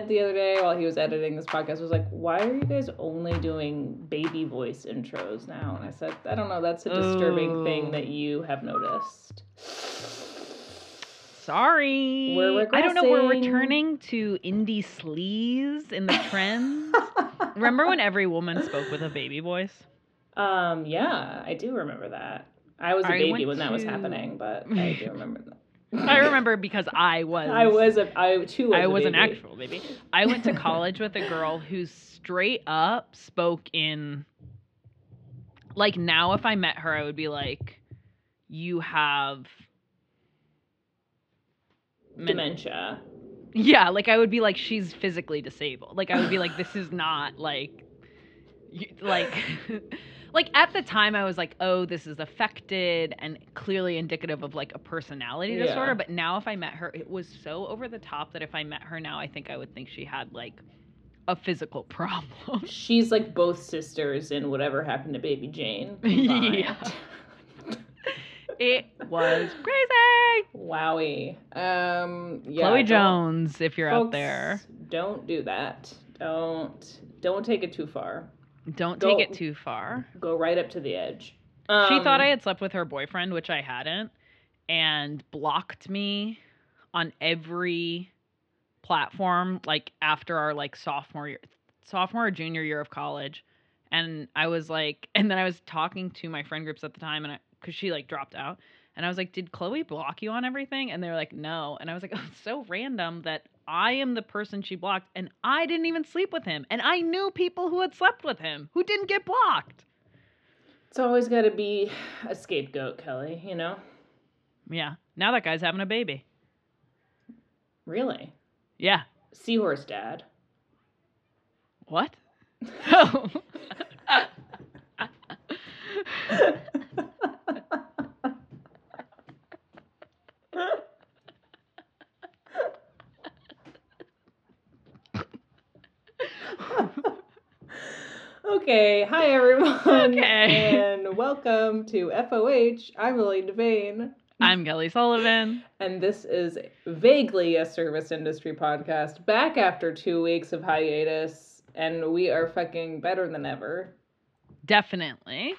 the other day while he was editing this podcast was like, "Why are you guys only doing baby voice intros now?" And I said, "I don't know. That's a disturbing thing Oh. that you have noticed." Sorry. We're I don't know. We're returning to indie sleaze in the trends. Remember when every woman spoke with a baby voice? um, yeah, I do remember that. I was a I baby when that was happening, but I do remember that. I remember because I was. I was a I too was I was an actual baby. I went to college with a girl who straight up spoke in like now if I met her I would be like you have men- dementia. Yeah, like I would be like she's physically disabled. Like I would be like this is not like you, like like at the time I was like oh this is affected and clearly indicative of like a personality Yeah. disorder, but now if I met her it was so over the top that if I met her now I think I would think she had like a physical problem. She's like both sisters in whatever happened to Baby Jane. Yeah. it was crazy. Wowie. Um, yeah, Chloe Jones if you're out there. Don't do that. Don't don't take it too far. Don't take it too far. Go right up to the edge. she Um, thought I had slept with her boyfriend, which I hadn't, and blocked me on every platform like after our like sophomore year sophomore or junior year of college. And I was like and then I was talking to my friend groups at the time and I cuz she like dropped out. And I was like, "Did Chloe block you on everything?" And they were like, "No." And I was like, "Oh, it's so random that I am the person she blocked and I didn't even sleep with him. And I knew people who had slept with him who didn't get blocked." It's always got to be a scapegoat, Kelly. You know. Yeah. Now that guy's having a baby. Really. Yeah. Seahorse dad. What? Oh. okay. Hi everyone. Okay. And welcome to FOH. I'm Lily Devane. I'm Kelly Sullivan. And this is vaguely a service industry podcast back after two weeks of hiatus. And we are fucking better than ever. Definitely.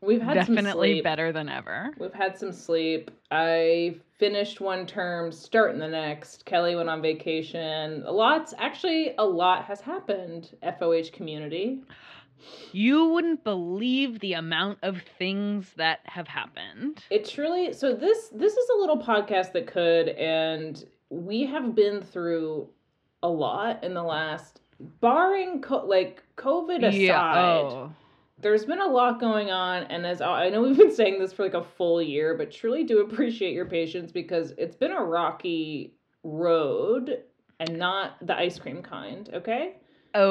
We've had some Definitely better than ever. We've had some sleep. I finished one term, starting the next. Kelly went on vacation. A lot's actually a lot has happened. FOH community. You wouldn't believe the amount of things that have happened. It truly so this this is a little podcast that could and we have been through a lot in the last barring co- like COVID oh. aside. Oh. There's been a lot going on and as I know we've been saying this for like a full year, but truly do appreciate your patience because it's been a rocky road and not the ice cream kind, okay?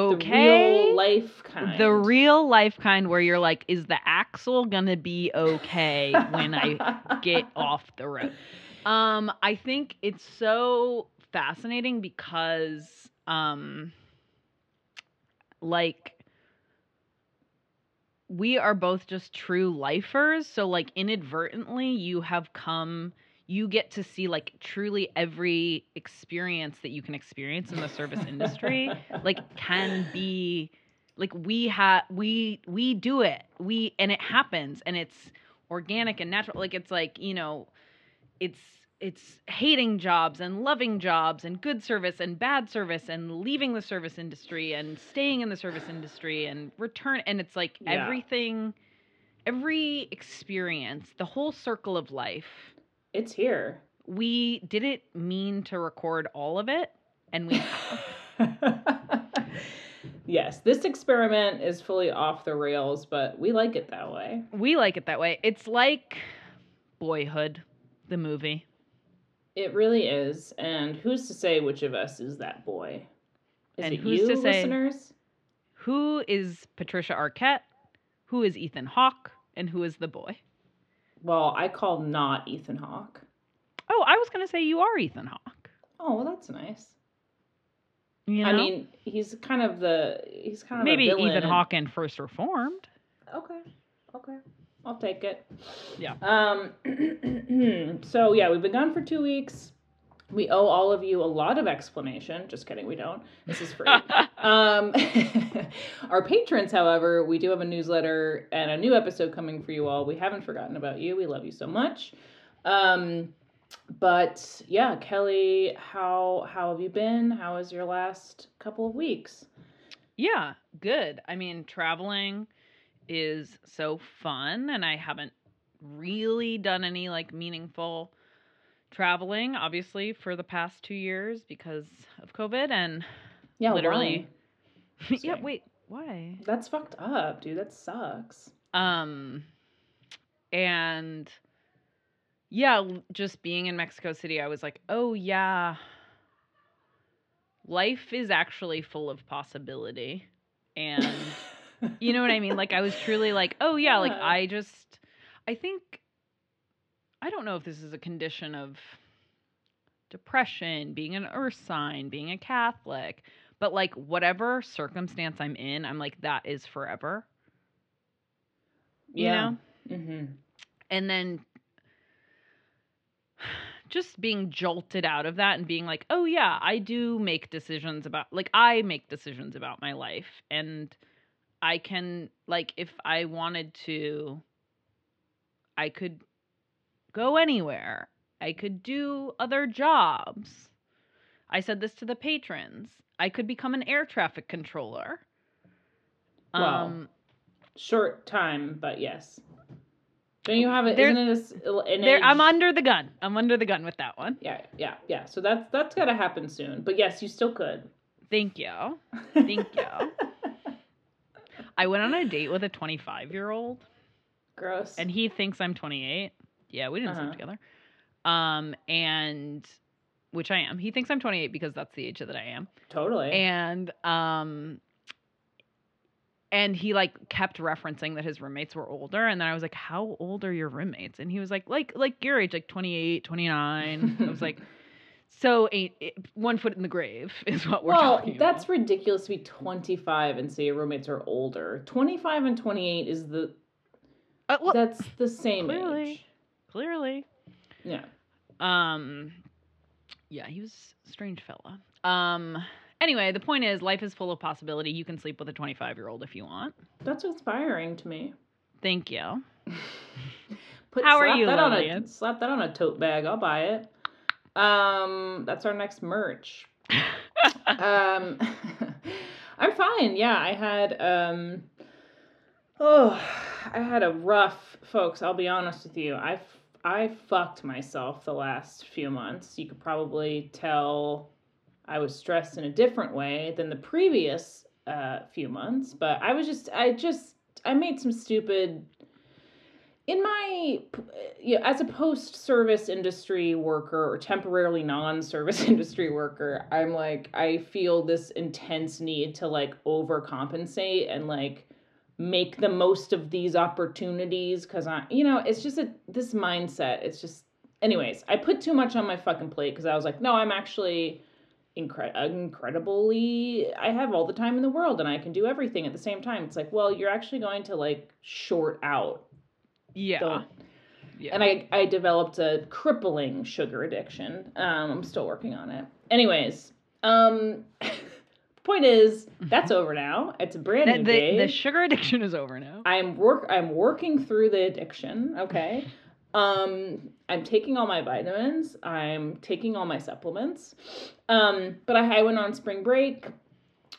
The Okay. real life kind. The real life kind where you're like, is the axle gonna be okay when I get off the road? Um, I think it's so fascinating because, um, like, we are both just true lifers. So, like, inadvertently, you have come, you get to see, like, truly every experience that you can experience in the service industry, like, can be like we have we we do it we and it happens and it's organic and natural like it's like you know it's it's hating jobs and loving jobs and good service and bad service and leaving the service industry and staying in the service industry and return and it's like Yeah. everything every experience the whole circle of life it's here. we didn't mean to record all of it and we yes, this experiment is fully off the rails, but we like it that way. we like it that way it's like boyhood the movie It really is. And who's to say which of us is that boy? Is And it who's you, to say- listeners? who is Patricia Arquette, who is Ethan Hawke, and who is the boy. Well, I call not Ethan Hawke. Oh, I was gonna say you are Ethan Hawke. Oh, well, that's nice. You know, I mean, he's kind of the he's kind of maybe Ethan and- Hawke in First Reformed. Okay, okay, I'll take it. Yeah. Um. so yeah, we've been gone for two weeks. We owe all of you a lot of explanation. Just kidding, we don't. This is free. um, our patrons, however, we do have a newsletter and a new episode coming for you all. We haven't forgotten about you. We love you so much. Um, but yeah, Kelly, how how have you been? How was your last couple of weeks? yeah, good. I mean, traveling is so fun, and I haven't really done any like meaningful traveling, obviously, for the past two years because of COVID. And Yeah, Literally. why? yeah, wait, why? That's fucked up, dude. That sucks. Um, and yeah, just being in Mexico City, I was like, oh yeah, life is actually full of possibility. And you know what I mean? Like, I was truly like, oh yeah, like I just, I think, I don't know if this is a condition of depression, being an earth sign, being a Catholic, but like whatever circumstance I'm in, I'm like, that is forever. You know? Mm-hmm. and then just being jolted out of that and being like oh yeah i do make decisions about like i make decisions about my life and i can like if i wanted to i could go anywhere i could do other jobs i said this to the patrons i could become an air traffic controller Wow. um Short time, but yes. Don't you have it? There- Isn't it a an there i'm under the gun i'm under the gun with that one Yeah, yeah, yeah. So that's that's got to happen soon. But yes, you still could. thank you Thank you. I went on a date with a 25 year old Gross. and he thinks I'm 28. Yeah, we didn't Uh-huh. sleep together. Um, and which I am. He thinks I'm 28 because that's the age that I am. totally. And um, and he like kept referencing that his roommates were older and then I was like, "How old are your roommates?" And he was like, "Like like your age, like 28, 29." I was like, "So ain't it, one foot in the grave is what we're well, talking about. Well, that's about." ridiculous to be 25 and say your roommates are older. 25 and 28 is the Uh, well, that's the same clearly. age. Clearly. Yeah. Um yeah, he was a strange fella. Um anyway, the point is life is full of possibility. You can sleep with a 25-year-old if you want. That's inspiring to me. Thank you. Put, How are you, that on a slap that on a tote bag. I'll buy it. Um, that's our next merch. um, I'm fine. Yeah, I had um, oh, I had a rough, folks. I'll be honest with you. I I fucked myself the last few months. You could probably tell I was stressed in a different way than the previous uh, few months, but I was just I just I made some stupid in my yeah, as a post-service industry worker or temporarily non-service industry worker i'm like i feel this intense need to like overcompensate and like make the most of these opportunities because i you know it's just a this mindset it's just anyways i put too much on my fucking plate because i was like no i'm actually incre- incredibly i have all the time in the world and i can do everything at the same time it's like well you're actually going to like short out Yeah. Don't- yeah. and I, I developed a crippling sugar addiction. Um, I'm still working on it. Anyways, um, point is that's over now. It's a brand the, new the, day. the sugar addiction is over now. I'm work. I'm working through the addiction. Okay. Um, I'm taking all my vitamins. I'm taking all my supplements. Um, but I, I went on spring break.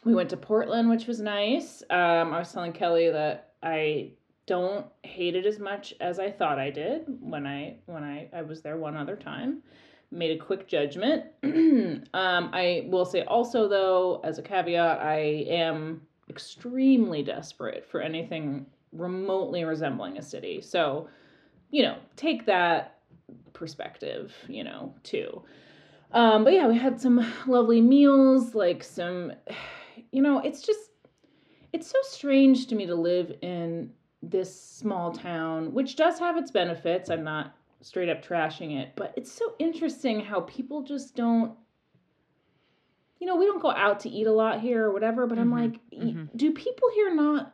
We went to Portland, which was nice. Um, I was telling Kelly that I don't hate it as much as I thought I did when I when I, I was there one other time. Made a quick judgment. um, I will say also though, as a caveat, I am extremely desperate for anything remotely resembling a city. So, you know, take that perspective, you know, too. Um, but yeah, we had some lovely meals, like some, you know, it's just, it's so strange to me to live in this small town, which does have its benefits. I'm not straight up trashing it, but it's so interesting how people just don't you know, we don't go out to eat a lot here or whatever, but I'm Mhm, like, mhm. do people here not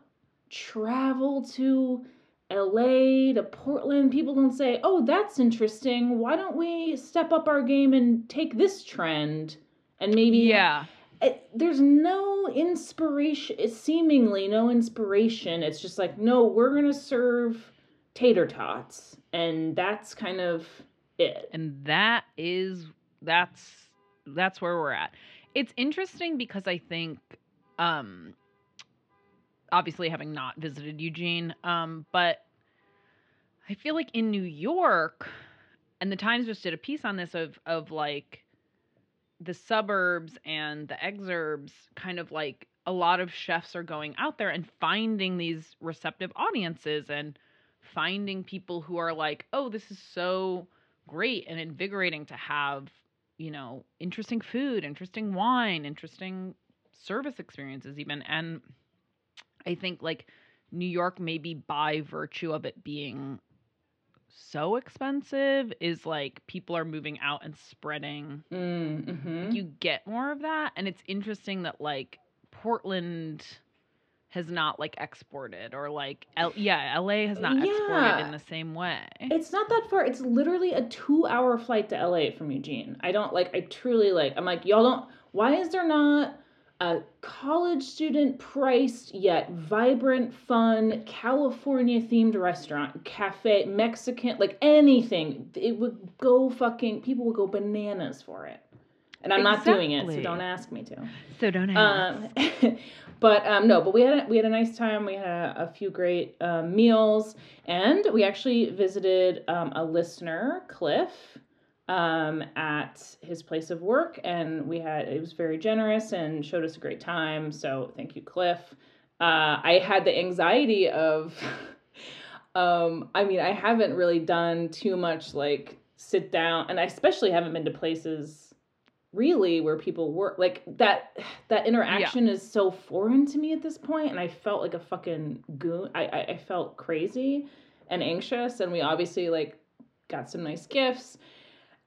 travel to LA to Portland, people don't say, "Oh, that's interesting. Why don't we step up our game and take this trend?" And maybe Yeah. it, there's no inspiration it's seemingly no inspiration it's just like no we're gonna serve tater tots and that's kind of it. And that is that's that's where we're at. It's interesting because i think um obviously having not visited eugene um but i feel like in new york and the times just did a piece on this of of like the suburbs and the exurbs kind of like a lot of chefs are going out there and finding these receptive audiences and finding people who are like oh this is so great and invigorating to have, you know, interesting food, interesting wine, interesting service experiences, even. And I think like New York, maybe by virtue of it being so expensive, is like people are moving out and spreading. mm-hmm. You get more of that. And it's interesting that like Portland has not like exported or like L- yeah la has not exported in the same way. It's not that far it's literally a two hour flight to la from eugene. I don't like i truly like i'm like y'all don't why is there not a college student priced yet vibrant fun california themed restaurant cafe mexican like anything it would go fucking people would go bananas for it and i'm not doing it so don't ask me to so don't ask. um, but um, no, but we had a, we had a nice time. We had a, a few great um, meals, and we actually visited um, a listener, Cliff, um, at his place of work, and we had it was very generous and showed us a great time. So thank you, Cliff. Uh, I had the anxiety of, um, I mean, I haven't really done too much like sit down, and I especially haven't been to places really where people work like that that interaction is so foreign to me at this point and i felt like a fucking goon I, I i felt crazy and anxious and we obviously like got some nice gifts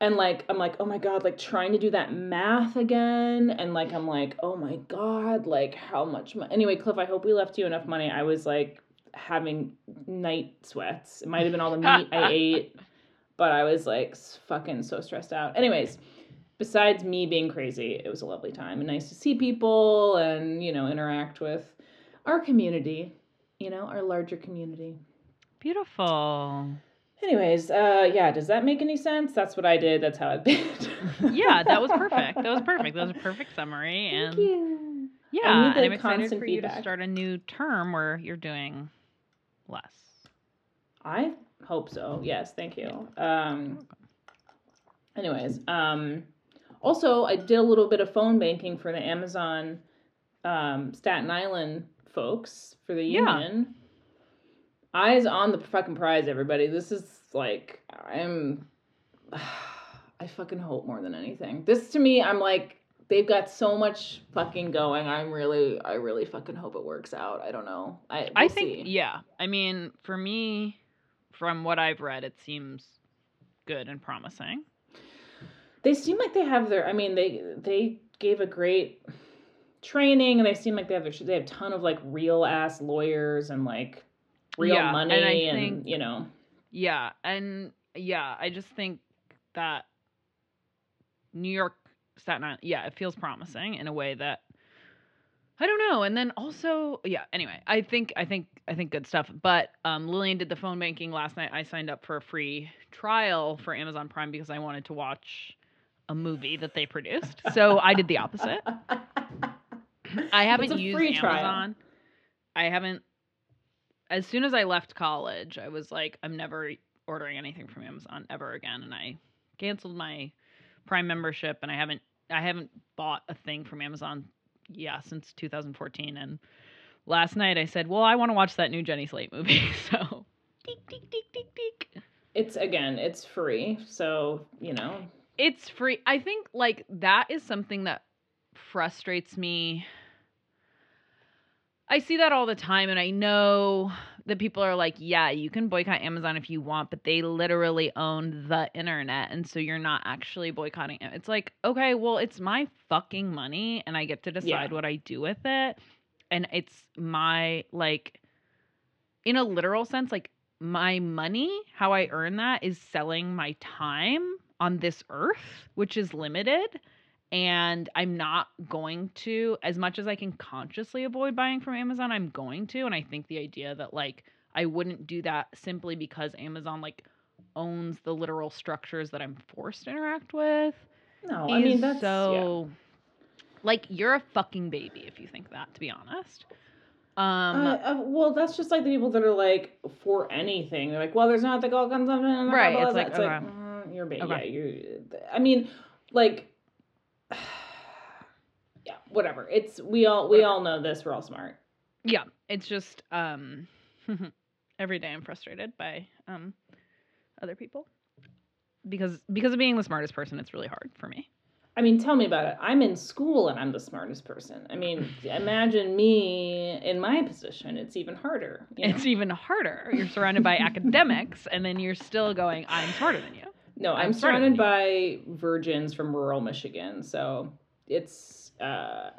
and like i'm like oh my god like trying to do that math again and like i'm like oh my god like how much mo-? anyway cliff i hope we left you enough money. I was like having night sweats. It might have been all the meat i ate but i was like fucking so stressed out. Anyways besides me being crazy, it was a lovely time and nice to see people and, you know, interact with our community, you know, our larger community. Beautiful. Anyways, uh yeah, does that make any sense? That's what I did. That's how I've been. yeah, that was perfect. That was perfect. That was a perfect summary. Thank and you. yeah, and I'm excited for you to start a new term where you're doing less. I hope so. Yes, thank you. Um anyways, um also I did a little bit of phone banking for the Amazon um Staten Island folks for the Yeah. union. Eyes on the fucking prize, everybody. This is like I'm I fucking hope more than anything. This to me, I'm like they've got so much fucking going. I'm really I really fucking hope it works out. I don't know. I I we'll think, see. yeah. I mean, for me, from what I've read, it seems good and promising. They seem like they have their i mean they they gave a great training and they seem like they have their they have a ton of like real ass lawyers and like real Yeah, money and I and, think- you know Yeah, and yeah, I just think that New York, Staten Island, yeah, it feels promising in a way that I don't know. And then also, yeah. Anyway, I think I think I think good stuff. But um, Lillian did the phone banking last night. I signed up for a free trial for Amazon Prime because I wanted to watch a movie that they produced. So I did the opposite. I haven't used free trial. Amazon. I haven't. As soon as I left college, I was like, I'm never ordering anything from Amazon ever again, and I canceled my Prime membership, and I haven't. I haven't bought a thing from Amazon, yeah, since 2014. And last night I said, well, I want to watch that new Jenny Slate movie, so. Deek, deek, deek, deek, deek. it's again it's free so you know it's free i think like that is something that frustrates me. I see that all the time and i know that people are like yeah you can boycott amazon if you want but they literally own the internet and so you're not actually boycotting it. It's like okay well it's my fucking money and i get to decide Yeah. what i do with it and it's my like in a literal sense like my money, how I earn that is selling my time on this earth, which is limited. And I'm not going to, as much as I can consciously avoid buying from Amazon, I'm going to. And I think the idea that like I wouldn't do that simply because Amazon like owns the literal structures that I'm forced to interact with. No, I mean that's so like you're a fucking baby if you think that, to be honest. Um Uh, uh, well, that's just like the people that are like for anything. They're like, well, there's not and blah, Right, it's like, it's like okay. mm, you're. Okay. Yeah, you. I mean, like, yeah, whatever. It's we all we all know this. We're all smart. yeah, it's just um every day I'm frustrated by um other people. Because because of being the smartest person, it's really hard for me. I mean, tell me about it. I'm in school and I'm the smartest person. I mean, imagine me in my position. It's even harder. You know? It's even harder. You're surrounded by academics and then you're still going, I'm smarter than you. No, I'm, surrounded by virgins from rural Michigan, so it's uh,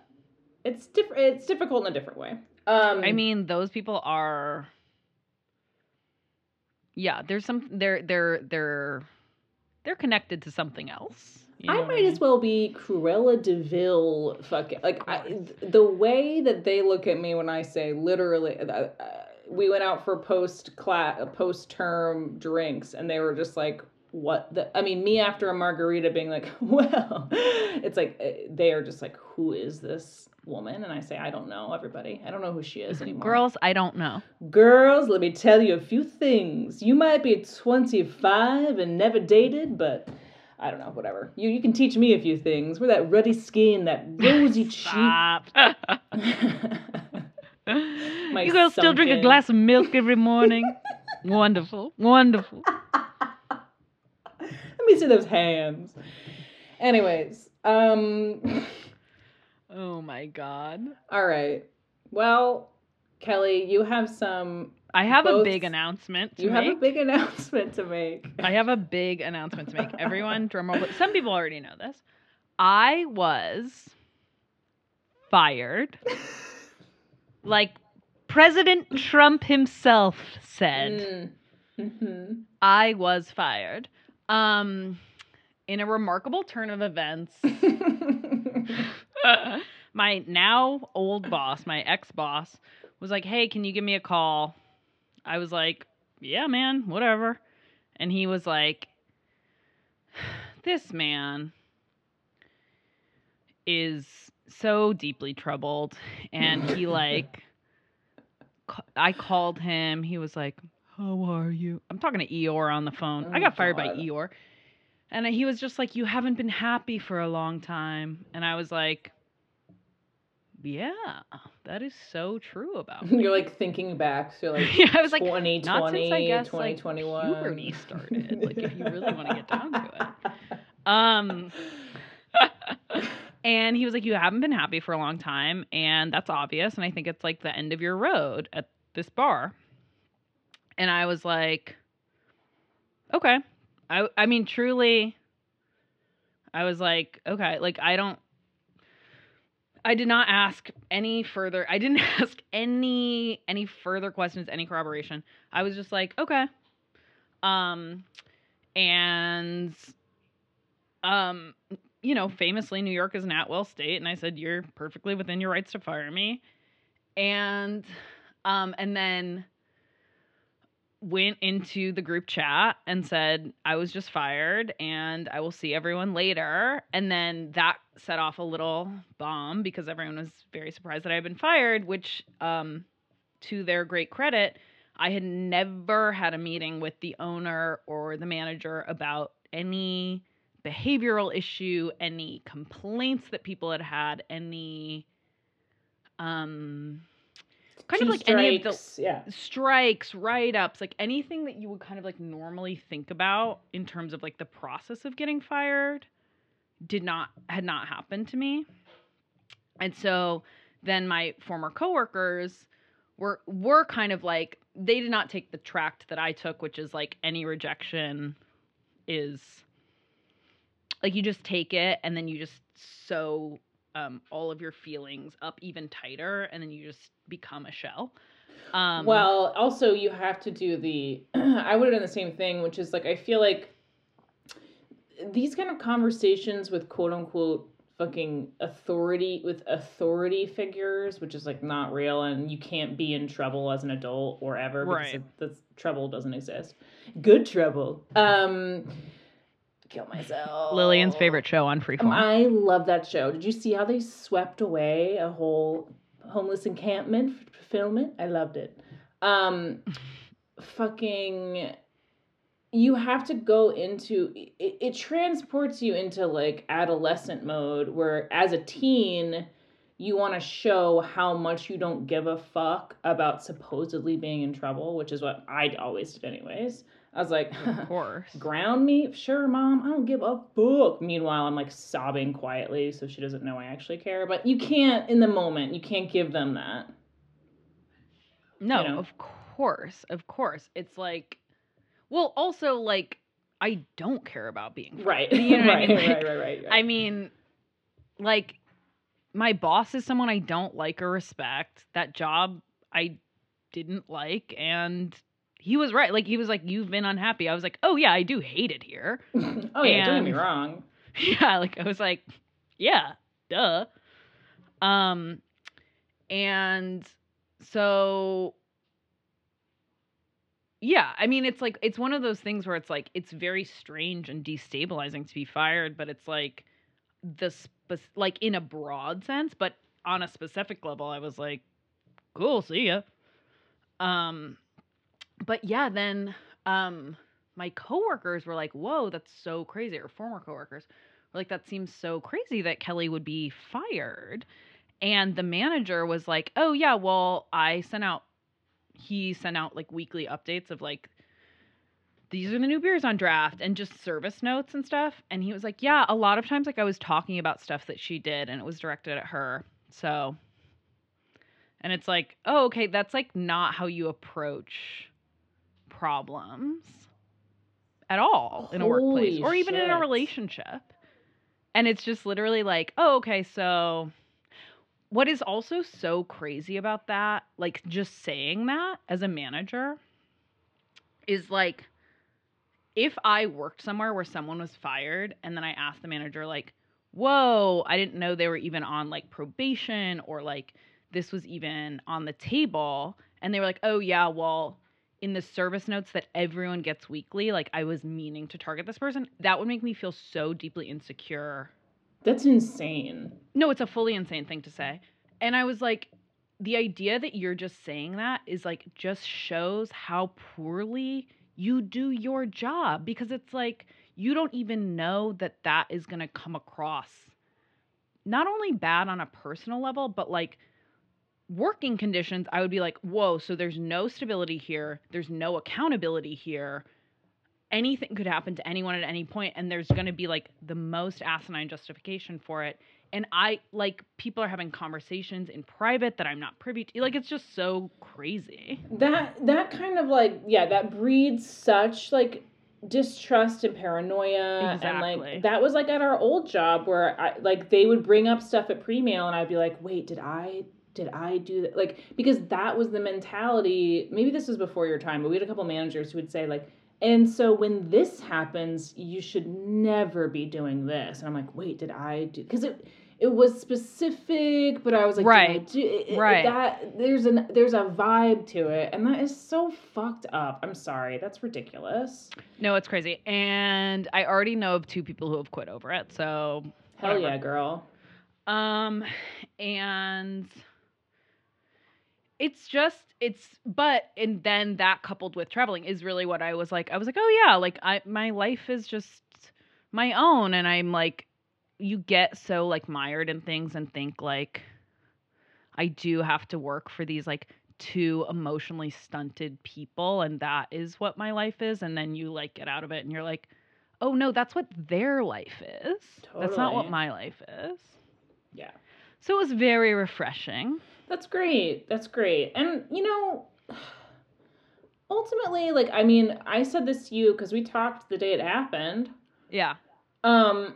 it's different. It's difficult in a different way. Um, I mean, those people are. Yeah, there's some. They're they're they're they're connected to something else. you know I might as well be Cruella de Vil. Fucking like I, the way that they look at me when I say literally. Uh, uh, we went out for post class, post term drinks, and they were just like, "What the?" I mean, me after a margarita, being like, "Well," it's like uh, they are just like, "Who is this woman?" And I say, "I don't know. Everybody, I don't know who she is anymore." Girls, I don't know. Girls, let me tell you a few things. You might be 25 and never dated, but I don't know, whatever. You you can teach me a few things. We're that ruddy skin, that rosy cheek. Stop. My you girls still drink a glass of milk every morning. wonderful, wonderful. Let me see those hands. Anyways, um Oh my god. all right. Well, Kelly, you have some I have a big announcement to you have a big announcement to make. I have a big announcement to make. Everyone, drumroll. Some people already know this. I was fired. like President Trump himself said, Mm. Mhm. I was fired. Um, in a remarkable turn of events, my now old boss, my ex boss, was like, "Hey, can you give me a call?" I was like, "Yeah, man, whatever." And he was like, "This man is so deeply troubled." And he like I called him. He was like, "How are you?" I'm talking to Eeyore on the phone. I Oh, got fired by God. Eeyore. And he was just like, "You haven't been happy for a long time." And I was like, "Yeah, that is so true about me." You're like thinking back, so you're like yeah, I was like, 2020, not since I guess 2021. like 2021. puberty started. like, if you really want to get down to it. Um, and he was like, "You haven't been happy for a long time, and that's obvious. And I think it's like the end of your road at this bar." And I was like, "Okay." I I mean, truly, I was like, "Okay." Like, I don't. I did not ask any further. I didn't ask any any further questions, any corroboration. I was just like, "Okay." Um, and um you know, famously, New York is an at will state, and I said, You're perfectly within your rights to fire me. And um, and then went into the group chat and said, I was just fired and I will see everyone later. And then that set off a little bomb because everyone was very surprised that I had been fired, which um to their great credit, I had never had a meeting with the owner or the manager about any behavioral issue, any complaints that people had had, any um kind of Two like any of the strikes, yeah. strikes, write ups, like anything that you would kind of like normally think about in terms of like the process of getting fired did not had not happened to me. And so then my former coworkers were were kind of like they did not take the tract that I took, which is like any rejection is like you just take it and then you just so um, all of your feelings up even tighter, and then you just become a shell. Um, well, also you have to do the. I would have done the same thing, which is like I feel like these kind of conversations with quote unquote fucking authority with authority figures, which is like not real, and you can't be in trouble as an adult or ever because Right. it, that's trouble doesn't exist. Good trouble. Um, kill myself. Lillian's favorite show on Um, Freeform. I love that show. Did you see how they swept away a whole homeless encampment f- fulfillment? I loved it. Um, fucking, you have to go into it, it. transports you into like adolescent mode, where as a teen, you want to show how much you don't give a fuck about supposedly being in trouble, which is what I always did, anyways. I was like, of course. ground me sure mom i don't give a fuck meanwhile i'm like sobbing quietly so she doesn't know i actually care but you can't in the moment you can't give them that No, know? of course, of course. It's like, well, also like I don't care about being. right You know what I right, mean? right, right right right I mean, like my boss is someone I don't like or respect. That job I didn't like, and he was right. Like he was like, "You've been unhappy." I was like, "Oh yeah, I do hate it here." oh yeah don't get me wrong yeah, like I was like, "Yeah, duh." Um, and so yeah i mean it's like it's one of those things where it's like it's very strange and destabilizing to be fired but it's like the spe- like in a broad sense but on a specific level i was like cool see ya um but yeah then um my coworkers were like whoa that's so crazy or former coworkers were like that seems so crazy that kelly would be fired. And the manager was like oh yeah well i sent out he sent out like weekly updates of like these are the new beers on draft and just service notes and stuff. And he was like yeah a lot of times like i was talking about stuff that she did and it was directed at her. So and it's like oh okay that's like not how you approach problems at all in a workplace or even in a relationship and it's just literally like oh okay so what is also so crazy about that, like just saying that as a manager, is like if I worked somewhere where someone was fired and then I asked the manager, like, whoa, I didn't know they were even on like probation or like this was even on the table. And they were like, oh, yeah, well, in the service notes that everyone gets weekly, like I was meaning to target this person, that would make me feel so deeply insecure. That's insane. No, it's a fully insane thing to say. And I was like, the idea that you're just saying that is like just shows how poorly you do your job because it's like you don't even know that that is going to come across. Not only bad on a personal level, but like working conditions. I would be like, whoa, so there's no stability here, there's no accountability here. Anything could happen to anyone at any point, and there's going to be like the most asinine justification for it and I like people are having conversations in private that I'm not privy to. Like it's just so crazy. that that kind of like yeah that breeds such like distrust and paranoia and Exactly. like that was like at our old job where I like they would bring up stuff at pre-meal and I'd be like wait did I did I do that like because that was the mentality maybe this was before your time but we had a couple managers who would say like and so when this happens you should never be doing this and I'm like wait did I do because it it was specific but I was like did I Right. do, it- Right. that there's an there's a vibe to it and that is so fucked up I'm sorry that's ridiculous No, it's crazy. And I already know of two people who have quit over it. So hell Whatever. yeah girl um and it's just it's but and then that coupled with traveling is really what I was like I was like, "Oh yeah, like I my life is just my own." And I'm like you get so like mired in things and think like I do have to work for these like two emotionally stunted people and that is what my life is and then you like get out of it and you're like, "Oh no, that's what their life is. That's not what my life is." yeah So it was very refreshing. That's great. That's great. And you know, ultimately, like I mean, I said this to you because we talked the day it happened. Yeah. Um,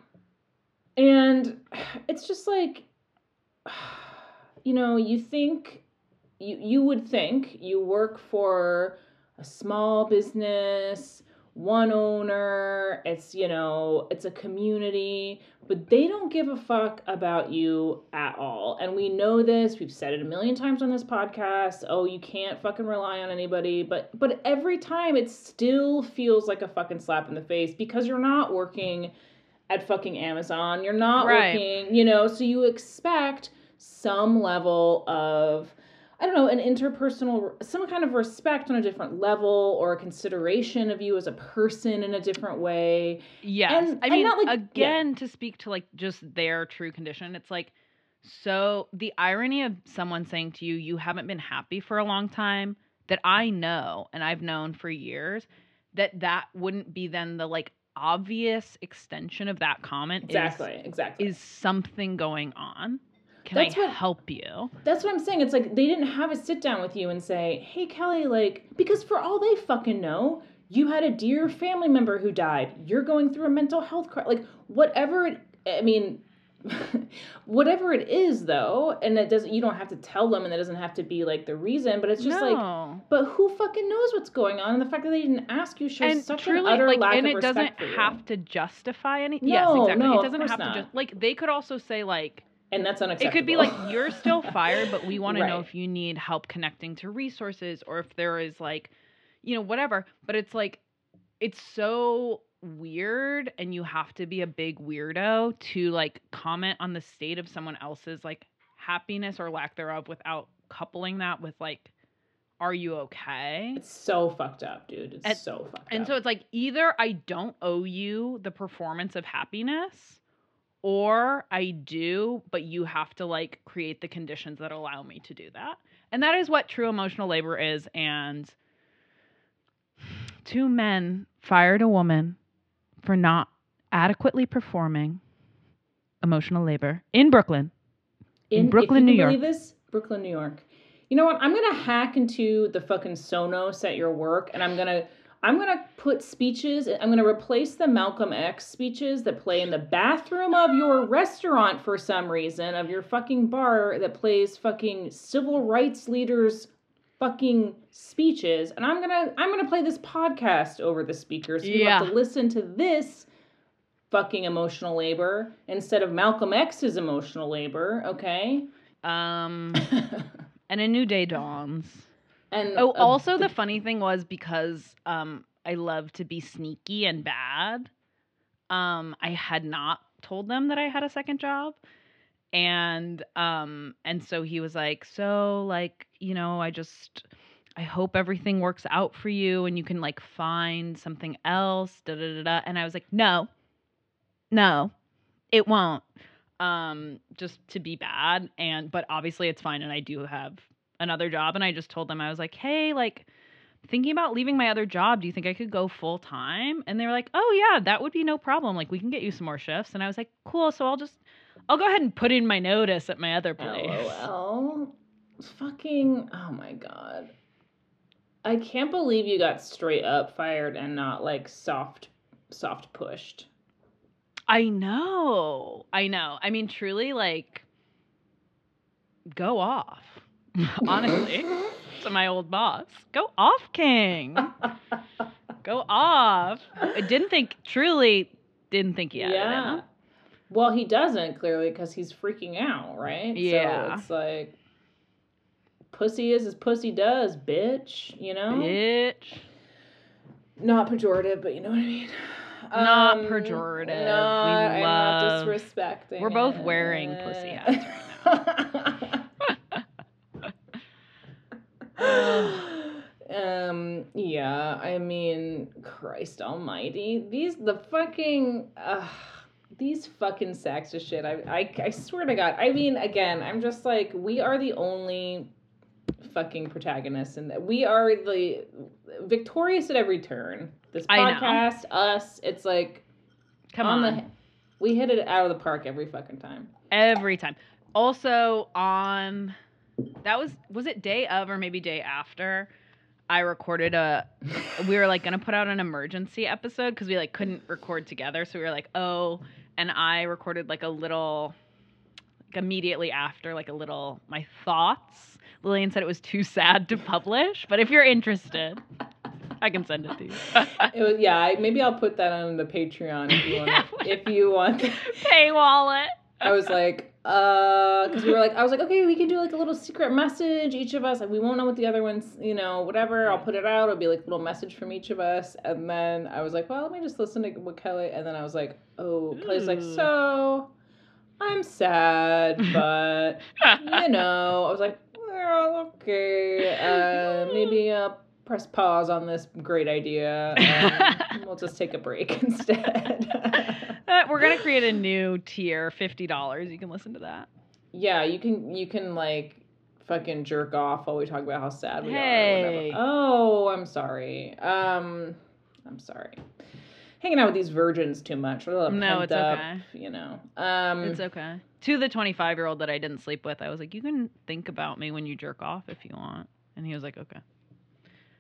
and it's just like you know, you think you you would think you work for a small business, one owner, it's, you know, it's a community, but they don't give a fuck about you at all. And we know this. We've said it a million times on this podcast. Oh, you can't fucking rely on anybody, but but every time it still feels like a fucking slap in the face because you're not working at fucking Amazon. You're not Right. working, you know, so you expect some level of I don't know, an interpersonal, some kind of respect on a different level or a consideration of you as a person in a different way. Yes. And- I and mean, not like- yeah. again, to speak to like just their true condition, it's like, so the irony of someone saying to you, you haven't been happy for a long time, that I know and I've known for years, that that wouldn't be then the like obvious extension of that comment is- Exactly, exactly. is, something going on. Can That's I what- help you? That's what I'm saying. It's like they didn't have a sit down with you and say, "Hey, Kelly, like because for all they fucking know, you had a dear family member who died. You're going through a mental health crisis. Like whatever it. I mean." whatever it is though and it doesn't you don't have to tell them and it doesn't have to be like the reason but it's just like but who fucking knows what's going on and the fact that they didn't ask you shows and such truly, an utter like, lack and of it doesn't have to justify any. yes, No, exactly. no, it doesn't have not. to just like they could also say like and that's unacceptable it could be like you're still fired, but we want to know if you need help connecting to resources or if there is like, you know, whatever. But it's like it's so weird and you have to be a big weirdo to like comment on the state of someone else's like happiness or lack thereof without coupling that with like are you okay? it's so fucked up dude it's And- so fucked And up And so it's like either I don't owe you the performance of happiness or I do, but you have to like create the conditions that allow me to do that. And that is what true emotional labor is. And two men fired a woman for not adequately performing emotional labor in Brooklyn. in Brooklyn, New York. This? Brooklyn, New York. You know what? I'm gonna hack into the fucking Sonos at your work, and I'm gonna I'm gonna put speeches. I'm gonna replace the Malcolm X speeches that play in the bathroom of your restaurant for some reason, of your fucking bar that plays fucking civil rights leaders fucking speeches, and I'm gonna I'm gonna play this podcast over the speakers. So you have Yeah. to listen to this fucking emotional labor instead of Malcolm X's emotional labor, okay? Um, and a new day dawns. And Oh, also the funny thing was because um I love to be sneaky and bad. Um I had not told them that I had a second job. And um and so he was like, "So like, you know, I just I hope everything works out for you and you can like find something else." Da da da da. And I was like, "No. No. It won't." Um just to be bad and but obviously it's fine and I do have another job and I just told them I was like, "Hey, like thinking about leaving my other job, do you think I could go full time?" And they were like, "Oh yeah, that would be no problem. Like we can get you some more shifts." And I was like, "Cool, so I'll just I'll go ahead and put in my notice at my other place." LOL. Fucking oh my god. I can't believe you got straight up fired and not like soft soft pushed. I know. I know. I mean, truly like go off. Honestly, to my old boss. Go off, King. Go off. I didn't think truly didn't think he had it yeah. him. Well, he doesn't clearly because he's freaking out, right? Yeah. So it's like pussy is as pussy does, bitch. You know. Bitch. Not pejorative, but you know what I mean. Not Um, pejorative. We Not, I'm not disrespecting. We're both it. wearing pussy hats um. Yeah. I mean, Christ Almighty. These the fucking. Uh, these fucking sacks of shit. I, I I swear to God. I mean, again, I'm just like we are the only fucking protagonists, and we are the victorious at every turn. This podcast, us, it's like Come on on. the we hit it out of the park every fucking time. Every time. Also on that was was it day of or maybe day after I recorded a we were like gonna put out an emergency episode because we like couldn't record together. So we were like, oh, and I recorded like a little like immediately after, like a little my thoughts. Lillian said it was too sad to publish, but if you're interested, I can send it to you. It was, yeah, I, maybe I'll put that on the Patreon if you want. Yeah. if you want. Paywall it. I was like, uh, because we were like, I was like, okay, we can do like a little secret message, each of us. Like, we won't know what the other one's, you know, whatever. I'll put it out. It'll be like a little message from each of us. And then I was like, well, let me just listen to what Kelly. And then I was like, oh, Kelly's like, so I'm sad, but you know, I was like, well, okay, uh, maybe uh, press pause on this great idea. And we'll just take a break instead. Uh, We're gonna create a new tier, fifty dollars. You can listen to that. Yeah, you can you can like fucking jerk off while we talk about how sad we Hey. are. Oh, I'm sorry. Um, I'm sorry. Hanging out with these virgins too much. No, it's up, okay. You know. Um, It's okay. To the twenty-five-year-old that I didn't sleep with, I was like, "You can think about me when you jerk off if you want," and he was like, "Okay."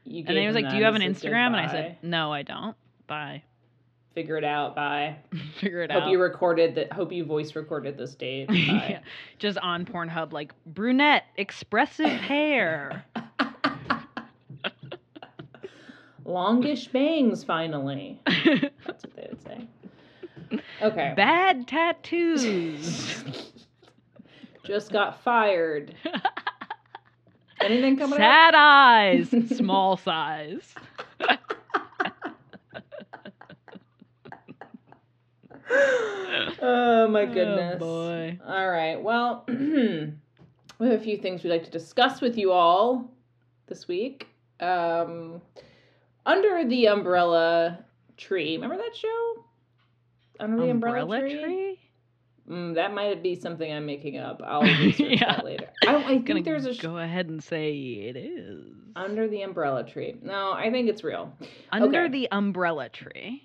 you And then he was like, "Do you have an Instagram?" And I said, "No, I don't. Bye. "Figure it out. by Figure it Hope out." Hope you recorded that. Hope you voice recorded this date. Yeah. Just on Pornhub, like brunette, expressive hair. Longish bangs, finally. That's what they would say. Okay. Bad tattoos. Just got fired. Anything coming up? Sad eyes. Small size. oh my goodness. boy. All right. Well, we have a few things we'd like to discuss with you all this week. Um, under the umbrella tree. Remember that show? Under the umbrella, Umbrella tree. tree? Mm, that might be something I'm making up. I'll research Yeah. that later. I, I Gonna think there's a sh- go ahead and say it is. under the umbrella tree. No, I think it's real. Under okay. the umbrella tree.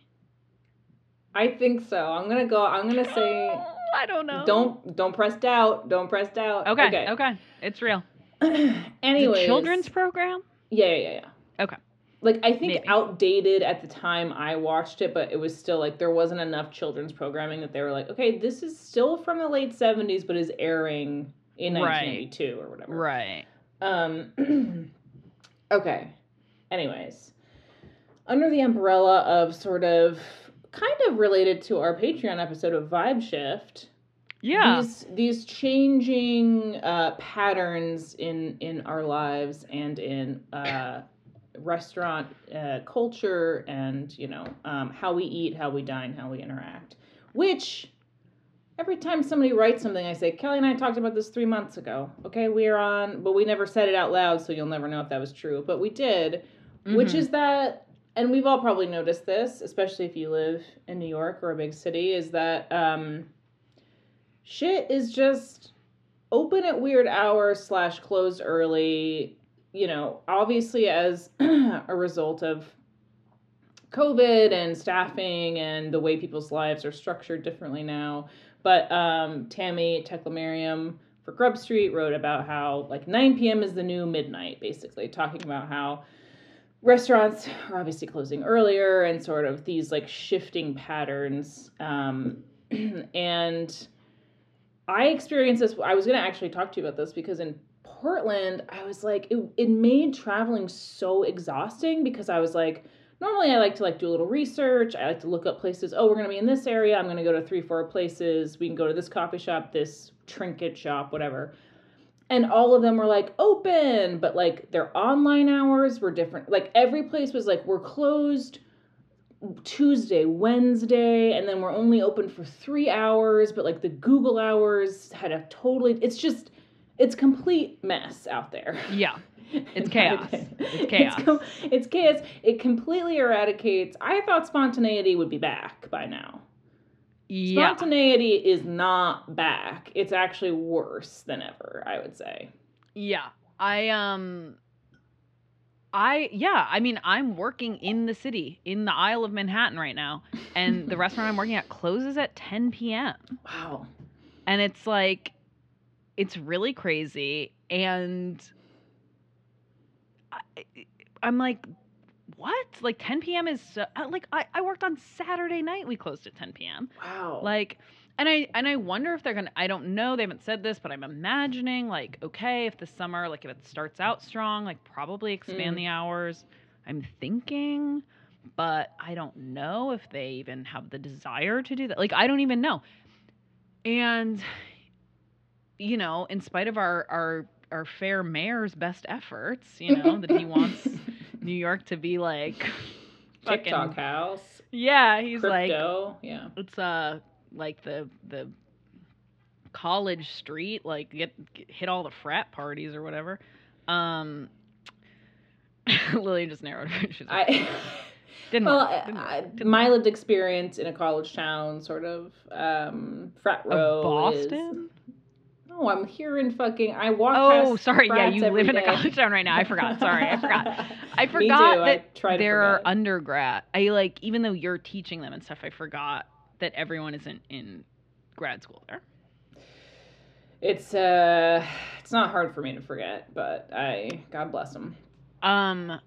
I think so. I'm gonna go. I'm gonna say. I don't know. Don't don't press doubt. Don't press doubt. Okay, okay. okay. It's real. anyway, children's program? Yeah, yeah, yeah, yeah. Okay. Like I think Maybe. outdated at the time I watched it, but it was still like there wasn't enough children's programming that they were like, okay, this is still from the late '70s, but is airing in Right. 1982 or whatever. Right. Um. okay. Anyways, under the umbrella of sort of kind of related to our Patreon episode of Vibe Shift. Yeah. These these changing uh, patterns in in our lives and in uh, restaurant uh, culture and you know um, how we eat, how we dine, how we interact. Which every time somebody writes something, I say, Kelly and I talked about this three months ago. Okay, we are on, but we never said it out loud, so you'll never know if that was true. But we did, which Mhm. is that, and we've all probably noticed this, especially if you live in New York or a big city, is that um, shit is just open at weird hours slash closed early. You know, obviously as a result of COVID and staffing and the way people's lives are structured differently now. But um, Tammie Teclemariam for Grub Street wrote about how like 9 p.m. is the new midnight, basically talking about how restaurants are obviously closing earlier and sort of these like shifting patterns. Um, and I experienced this. I was going to actually talk to you about this because in Portland, I was like, it, it made traveling so exhausting because I was like, normally I like to like do a little research. I like to look up places. Oh, we're going to be in this area. I'm going to go to three, four places. We can go to this coffee shop, this trinket shop, whatever. And all of them were like open, but like their online hours were different. Like every place was like, we're closed Tuesday, Wednesday, and then we're only open for three hours, but like the Google hours had a totally, it's just, it's complete mess out there. Yeah. It's chaos. It's chaos. com- it's chaos. It completely eradicates. I thought spontaneity would be back by now. Yeah. Spontaneity is not back. It's actually worse than ever, I would say. Yeah. I um I yeah, I mean I'm working in the city, in the Isle of Manhattan right now, and the restaurant I'm working at closes at 10 p.m. Wow. And it's like it's really crazy and I, I'm like what? Like 10 p.m. is so, uh, like I, I worked on Saturday night. We closed at 10 p.m. Wow. Like And I and I wonder if they're gonna. I don't know. They haven't said this, but I'm imagining like, okay, if the summer, like if it starts out strong, like probably expand Mm. the hours. I'm thinking, but I don't know if they even have the desire to do that. Like I don't even know. And you know, in spite of our our our fair mayor's best efforts, you know, that he wants New York to be like fucking TikTok house, Yeah, he's like crypto. yeah. it's uh like the the college street like get, get hit all the frat parties or whatever um lily just narrowed her like, I. didn't Well, work, didn't work, I, didn't my work. lived experience in a college town, sort of um, frat row. of is- boston No, I'm here in fucking. I walk. oh sorry yeah you live in a college town right now i forgot sorry i forgot i forgot I that to there are undergrad i like even though you're teaching them and stuff i forgot that everyone isn't in grad school there It's uh, it's not hard for me to forget, but I God bless them. Um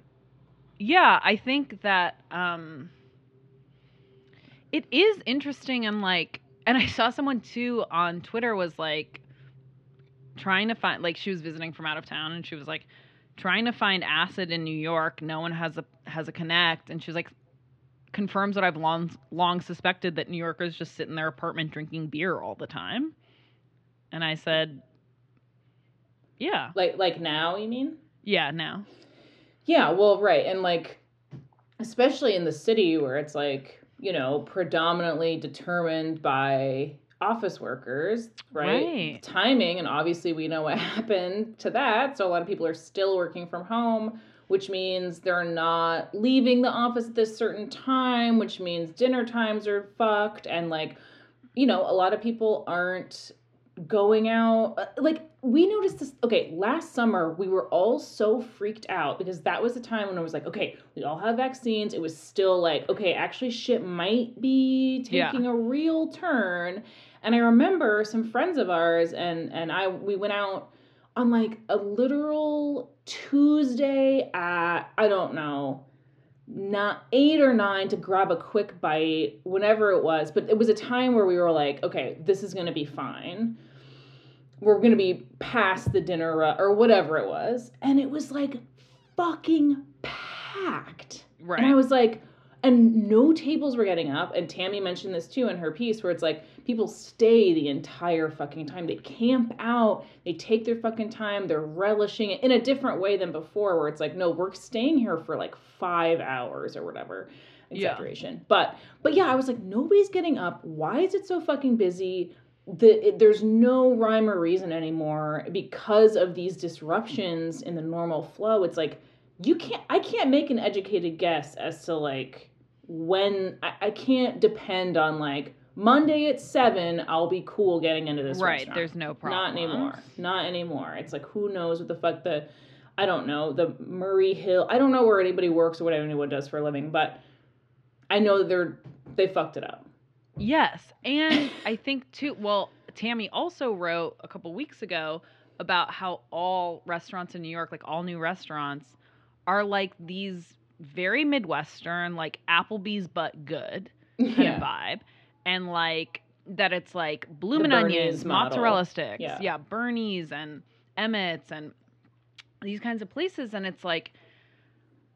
yeah, I think that um it is interesting and like and I saw someone too on Twitter was like trying to find like she was visiting from out of town and she was like trying to find acid in New York. No one has a has a connect and she was like confirms what I've long long suspected that New Yorkers just sit in their apartment drinking beer all the time. And I said, "Yeah. Like like now, you mean? Yeah, now." Yeah, well, right. And like, especially in the city where it's like, you know, predominantly determined by office workers, right? Right. Timing. And obviously, we know what happened to that. So a lot of people are still working from home, which means they're not leaving the office at this certain time, which means dinner times are fucked. And like, you know, a lot of people aren't going out uh, like we noticed this okay last summer we were all so freaked out because that was the time when it was like okay we all have vaccines it was still like okay actually shit might be Yeah. taking a real turn and i remember some friends of ours and and i we went out on like a literal tuesday at i don't know not eight or nine to grab a quick bite whenever it was. But it was a time where we were like okay this is going to be fine. We're going to be past the dinner or whatever it was. And it was like fucking packed. Right. and i was like and no tables were getting up. And tammie mentioned this too in her piece where it's like people stay the entire fucking time. They camp out. They take their fucking time. They're relishing it in a different way than before where it's like no we're staying here for like five hours or whatever Yeah. exaggeration but but yeah i was like nobody's getting up. Why is it so fucking busy? The it, there's no rhyme or reason anymore because of these disruptions in the normal flow. It's like you can't i can't make an educated guess as to like when i, I can't depend on like monday at seven i'll be cool getting into this right. restaurant. There's no problem. not anymore not anymore it's like who knows what the fuck the i don't know the murray hill i don't know where anybody works or what anyone does for a living but i know that they're they fucked it up Yes, and I think too. Well, Tammie also wrote a couple weeks ago about how all restaurants in New York, like all new restaurants, are like these very midwestern, like Applebee's but good kind yeah of vibe, and like that it's like bloomin' Bernie's onions, model. mozzarella sticks, Yeah. yeah, Bernie's and Emmett's and these kinds of places, and it's like.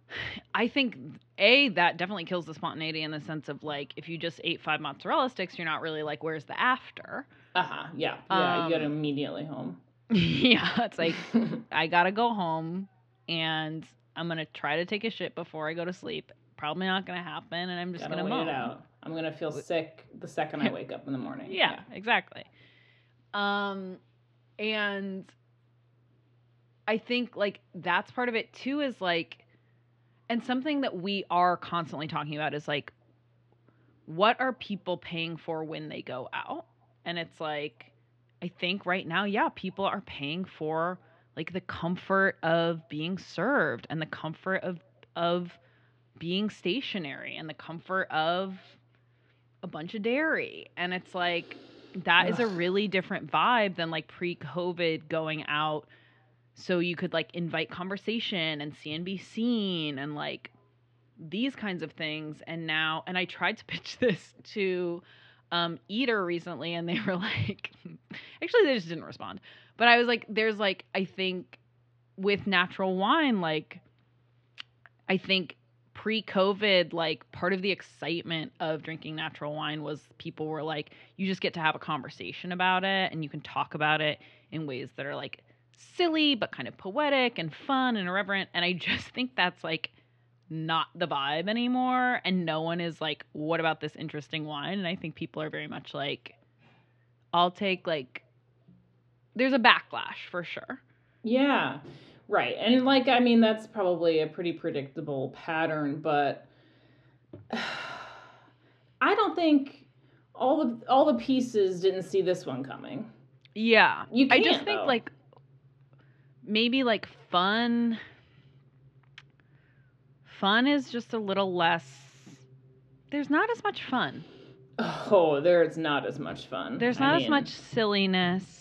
I think a that definitely kills the spontaneity in the sense of like if you just ate five mozzarella sticks, you're not really like where's the after. uh-huh yeah yeah you get Um, immediately home yeah, it's like I gotta go home and I'm gonna try to take a shit before I go to sleep. Probably not gonna happen, and I'm just Gotta gonna wait moan. it out. I'm gonna feel sick the second I wake up in the morning. Yeah, exactly. Um, and I think like that's part of it too. Is like, and something that we are constantly talking about is like, what are people paying for when they go out? And it's like, I think right now, yeah, people are paying for like the comfort of being served and the comfort of of being stationary and the comfort of a bunch of dairy. And it's like that is a really different vibe than like pre-COVID going out so you could like invite conversation and see and be seen and like these kinds of things and now and I tried to pitch this to um, Eater recently, and they were like, actually, they just didn't respond. But I was like, there's like, I think with natural wine, like, I think pre COVID, like, part of the excitement of drinking natural wine was people were like, you just get to have a conversation about it and you can talk about it in ways that are like silly, but kind of poetic and fun and irreverent. And I just think that's like, not the vibe anymore and no one is like what about this interesting wine and i think people are very much like i'll take like there's a backlash for sure Yeah, right. And like, I mean, that's probably a pretty predictable pattern, but I don't think all the all the pieces didn't see this one coming. yeah You i just think though. like maybe like fun fun is just a little less there's not as much fun Oh, there's not as much fun. there's I not as mean, much silliness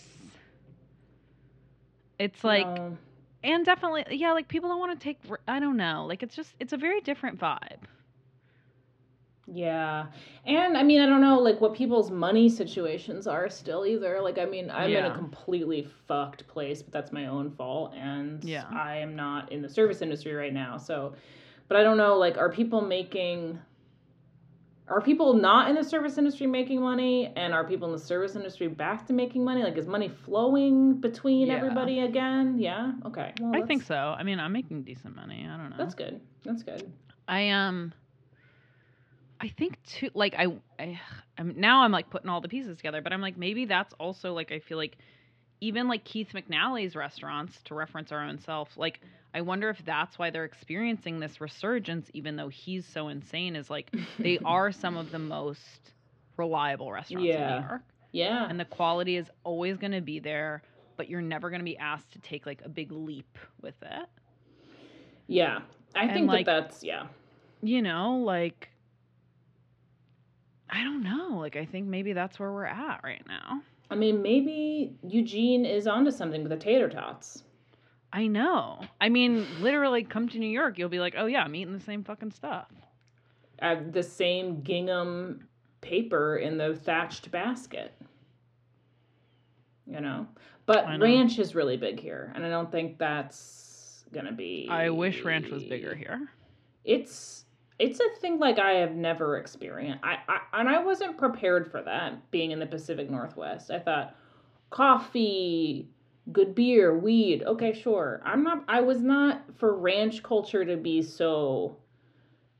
it's like no. and definitely yeah like people don't want to take I don't know like it's just it's a very different vibe Yeah. And I mean, I don't know like what people's money situations are still either. Like I mean, I'm in a completely fucked place, but that's my own fault and Yeah. I am not in the service industry right now. So but I don't know like are people making are people not in the service industry making money and are people in the service industry back to making money? Like is money flowing between Yeah. everybody again? Yeah. Okay. Well, i think so i mean i'm making decent money i don't know That's good. That's good. I um I think too like I, I I'm now I'm like putting all the pieces together, but I'm like maybe that's also like I feel like even like Keith McNally's restaurants to reference our own self, like I wonder if that's why they're experiencing this resurgence even though he's so insane is like they are some of the most reliable restaurants in New York Yeah. and the quality is always going to be there, but you're never going to be asked to take like a big leap with it. yeah. I And, think like- that that's yeah. you know, like I don't know. Like I think maybe that's where we're at right now. I mean, maybe Eugene is onto something with the tater tots. I know. I mean, literally come to New York, you'll be like, "Oh yeah, I'm eating the same fucking stuff." I have the same gingham paper in the thatched basket. You know, but know. ranch is really big here, and I don't think that's gonna be. I wish ranch was bigger here. It's it's a thing like I have never experienced. I, I and I wasn't prepared for that being in the Pacific Northwest. I thought coffee, good beer, weed. Okay, sure. I'm not. I was not for ranch culture to be so.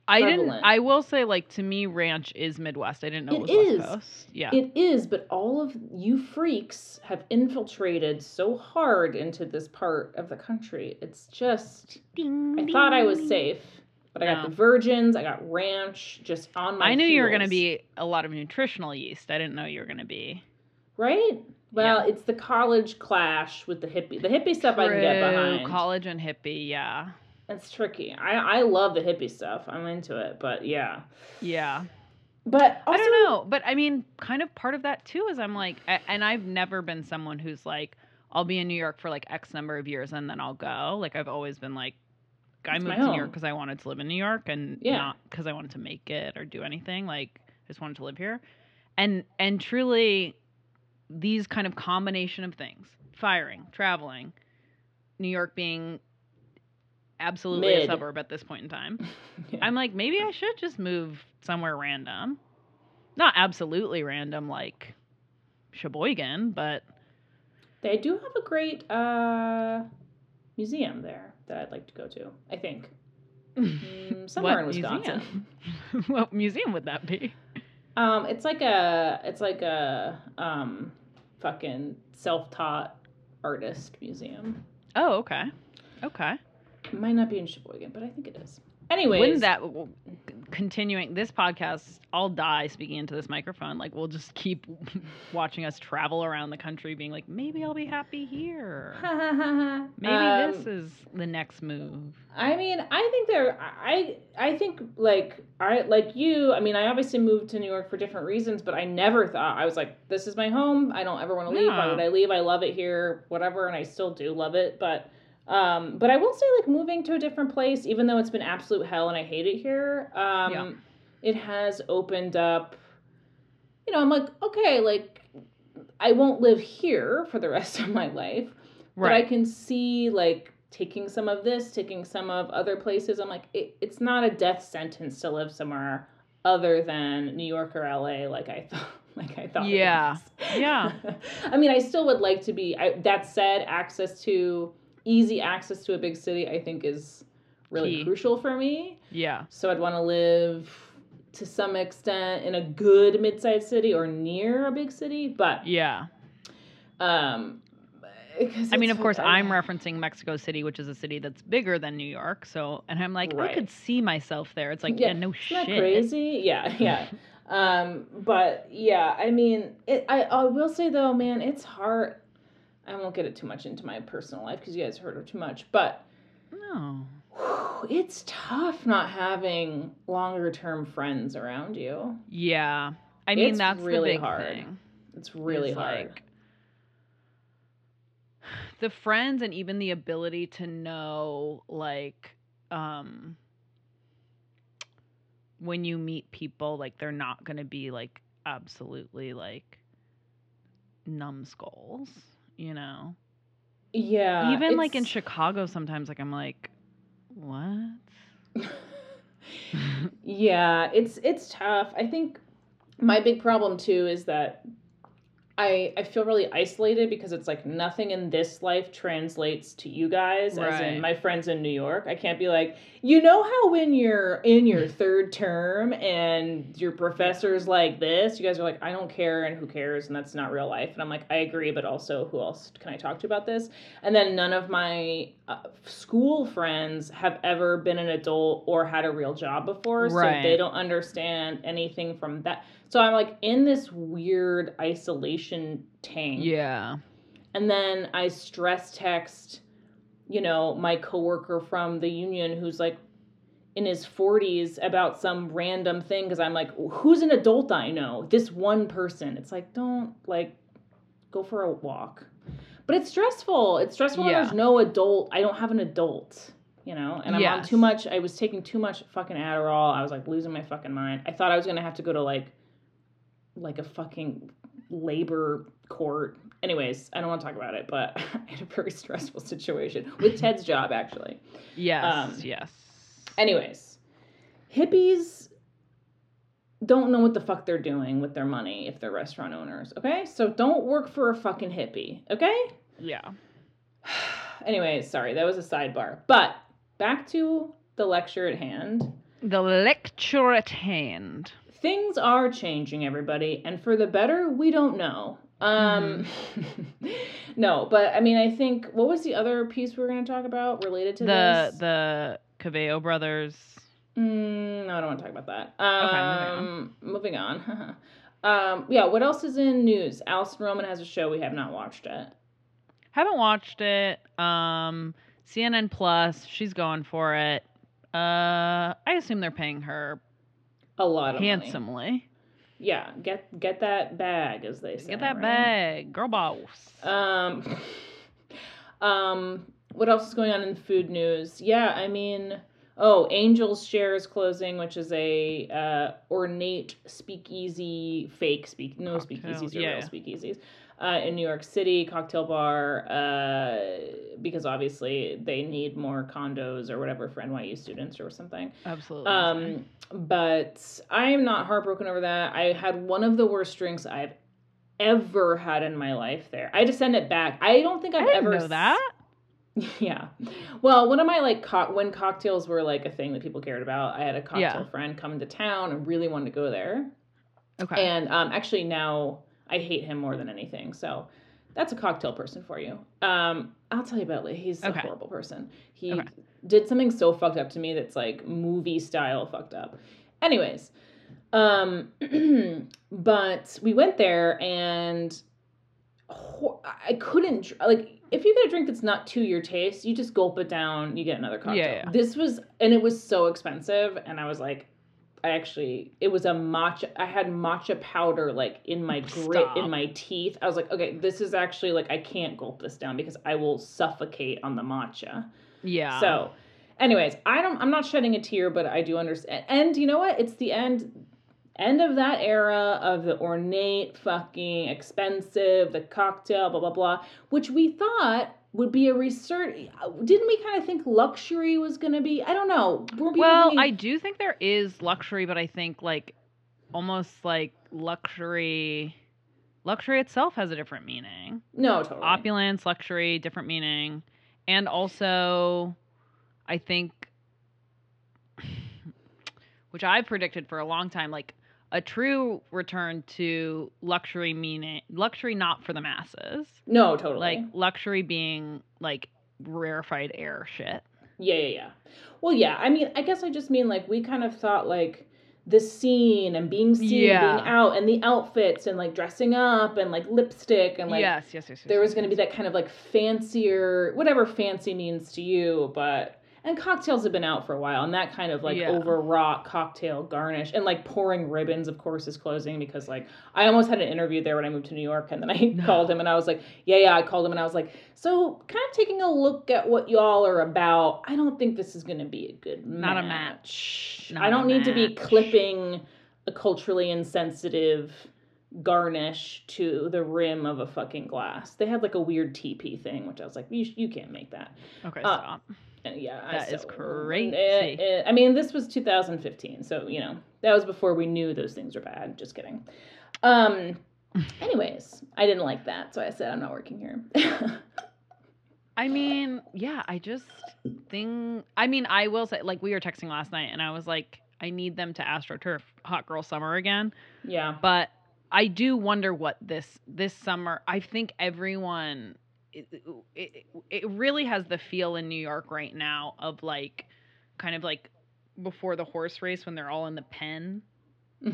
I didn't I will say like to me ranch is Midwest. I didn't know it, It was is. West Coast. Yeah. It is, but all of you freaks have infiltrated so hard into this part of the country. It's just. I thought I was safe, but I got the virgins. I got ranch just on my. I knew you were going to be a lot of nutritional yeast. I didn't know you were going to be Right? Well, it's the college clash with the hippie. The hippie stuff I can get behind. College and hippie, yeah. It's tricky. I I love the hippie stuff. I'm into it, but yeah. Yeah. But also, I don't know, but I mean, kind of part of that too is I'm like, and I've never been someone who's like, I'll be in New York for like X number of years and then I'll go. Like I've always been like, I moved to New. York because I wanted to live in New York and Yeah. not because I wanted to make it or do anything. Like I just wanted to live here, and and truly, these kind of combination of things: firing, traveling, New York being absolutely a suburb at this point in time. Yeah. I'm like, maybe I should just move somewhere random. Not absolutely random like Sheboygan, but they do have a great uh museum there that I'd like to go to. I think mm, somewhere in Wisconsin. museum? what museum would that be? Um, it's like a it's like a um fucking self-taught artist museum. Oh, okay. Okay. It might not be in Sheboygan, but I think it is. Anyways, Wouldn't that continuing this podcast? I'll die speaking into this microphone. Like we'll just keep watching us travel around the country, being like, maybe I'll be happy here. Maybe Um, this is the next move. I mean, I think there. I I think like I like you. I mean, I obviously moved to New York for different reasons, but I never thought I was like, this is my home. I don't ever want to leave. Why would I leave? I love it here. Whatever, and I still do love it. But um, but I will say like moving to a different place, even though it's been absolute hell and I hate it here. Um, Yeah. it has opened up. you know, I'm like, okay, like I won't live here for the rest of my life, but I can see like taking some of this, taking some of other places. I'm like, it, it's not a death sentence to live somewhere other than New York or LA, like I thought. Like I thought. Yeah. Yeah. I mean, I still would like to be. I, that said, access to easy access to a big city, I think, is really Key. crucial for me. Yeah. So I'd want to live to some extent in a good mid-sized city or near a big city, but Yeah. um, I mean, of course, like- I'm referencing Mexico City, which is a city that's bigger than New York. So, and I'm like, I could see myself there. It's like, Yeah, yeah, no Isn't shit. that crazy? Yeah, yeah. um, but yeah, I mean, it. I, I will say though, man, it's hard. I won't get it too much into my personal life because you guys heard it too much, but No. whew, it's tough not having longer term friends around you. Yeah. I mean, It's that's really the big hard. thing. It's really is, hard. like, the friends and even the ability to know like um when you meet people like they're not going to be like absolutely like numbskulls you know yeah, even like in chicago sometimes like i'm like what yeah, it's it's tough. I think my big problem too is that I I feel really isolated because it's like nothing in this life translates to you guys right. as in my friends in New York. I can't be like, you know how when you're in your third term and your professor's like this, you guys are like, I don't care and who cares and that's not real life. And I'm like, I agree, but also who else can I talk to about this? And then none of my uh, school friends have ever been an adult or had a real job before, so they don't understand anything from that. So I'm like in this weird isolation tank. yeah And then I stress text, you know, my coworker from the union who's like in his 40s about some random thing because I'm like, who's an adult I know? This one person. It's like, don't like go for a walk. But it's stressful. It's stressful when Yeah. there's no adult. I don't have an adult, you know, and I'm on too much. I was taking too much fucking Adderall. I was like losing my fucking mind. I thought I was gonna have to go to like, like a fucking labor court. Anyways, I don't want to talk about it, but I had a very stressful situation with Ted's job actually. yes Um, yes Anyways, hippies don't know what the fuck they're doing with their money if they're restaurant owners, okay? So don't work for a fucking hippie, okay? yeah Anyways, sorry, that was a sidebar. But back to the lecture at hand. the lecture at hand Things are changing, everybody, and for the better, we don't know. Um No, but I mean I think what was the other piece we were gonna talk about related to the this? the Caveo brothers Mm, no, I don't want to talk about that. Okay, Um, moving on. um, yeah, what else is in news? Alison Roman has a show we have not watched yet. Haven't watched it. Um, CNN Plus, she's going for it. Uh, I assume they're paying her A lot of money. handsomely. Yeah, get get that bag, as they say. Get that right? bag, girl boss. Um, um, what else is going on in the food news? Yeah, I mean, oh, Angel's Share is closing, which is a uh, ornate speakeasy, fake speak, no Cocktail, speakeasies yeah. real speakeasies. Uh, in New York City, cocktail bar, uh, because obviously they need more condos or whatever for NYU students or something. Absolutely. Um, but I am not heartbroken over that. I had one of the worst drinks I've ever had in my life there. I had to send it back. I don't think I I've ever know that. s- Yeah. Well, one of my like co- when cocktails were like a thing that people cared about, I had a cocktail Yeah. friend come to town and really wanted to go there. Okay. And um, actually now I hate him more than anything. So that's a cocktail person for you. Um, I'll tell you about it. He's Okay. a horrible person. He Okay. did something so fucked up to me that's like movie style fucked up. Anyways, um, but we went there and ho- I couldn't like if you get a drink that's not to your taste, you just gulp it down. You get another cocktail. Yeah, yeah. This was and it was so expensive, and I was like, I actually it was a matcha. I had matcha powder like in my grit Stop. in my teeth. I was like, okay, this is actually like I can't gulp this down because I will suffocate on the matcha. yeah. So, anyways, I don't. I'm not shedding a tear, but I do understand. And you know what? It's the end. end of that era of the ornate, fucking expensive, the cocktail, blah blah blah, which we thought would be a research. Didn't we kind of think luxury was going to be? I don't know. Well, thinking- I do think there is luxury, but I think like almost like luxury luxury itself has a different meaning. no totally. Opulence, luxury, different meaning. And also I think which I predicted for a long time like a true return to luxury meaning luxury not for the masses. no, totally. Like luxury being like rarefied air shit. Yeah, yeah, yeah. Well, yeah. I mean, I guess I just mean like we kind of thought like the scene and being seen, Yeah. being out, and the outfits and like dressing up and like lipstick and like yes, yes, yes, yes. there was yes, going to be that kind of like fancier, whatever fancy means to you, but. And cocktails have been out for a while, and that kind of like Yeah. overwrought cocktail garnish and like pouring ribbons, of course, is closing because like I almost had an interview there when I moved to New York, and then I No. called him and I was like, yeah, yeah, I called him and I was like, so kind of taking a look at what y'all are about. I don't think this is going to be a good Not a match. match. Not I don't need to be clipping a culturally insensitive garnish to the rim of a fucking glass. They had like a weird TP thing, which I was like, you, you can't make that. Okay, uh, stop. Yeah, I- That is crazy. eh, eh, I mean, this was 2015, so you know that was before we knew those things were bad. Just kidding. Um. Anyways, I didn't like that, so I said I'm not working here. I mean, yeah, I just think. I mean, I will say, like, we were texting last night, and I was like, I need them to AstroTurf Hot Girl Summer again. yeah. But I do wonder what this this summer. I think everyone. It, it, it really has the feel in New York right now of like, kind of like before the horse race when they're all in the pen,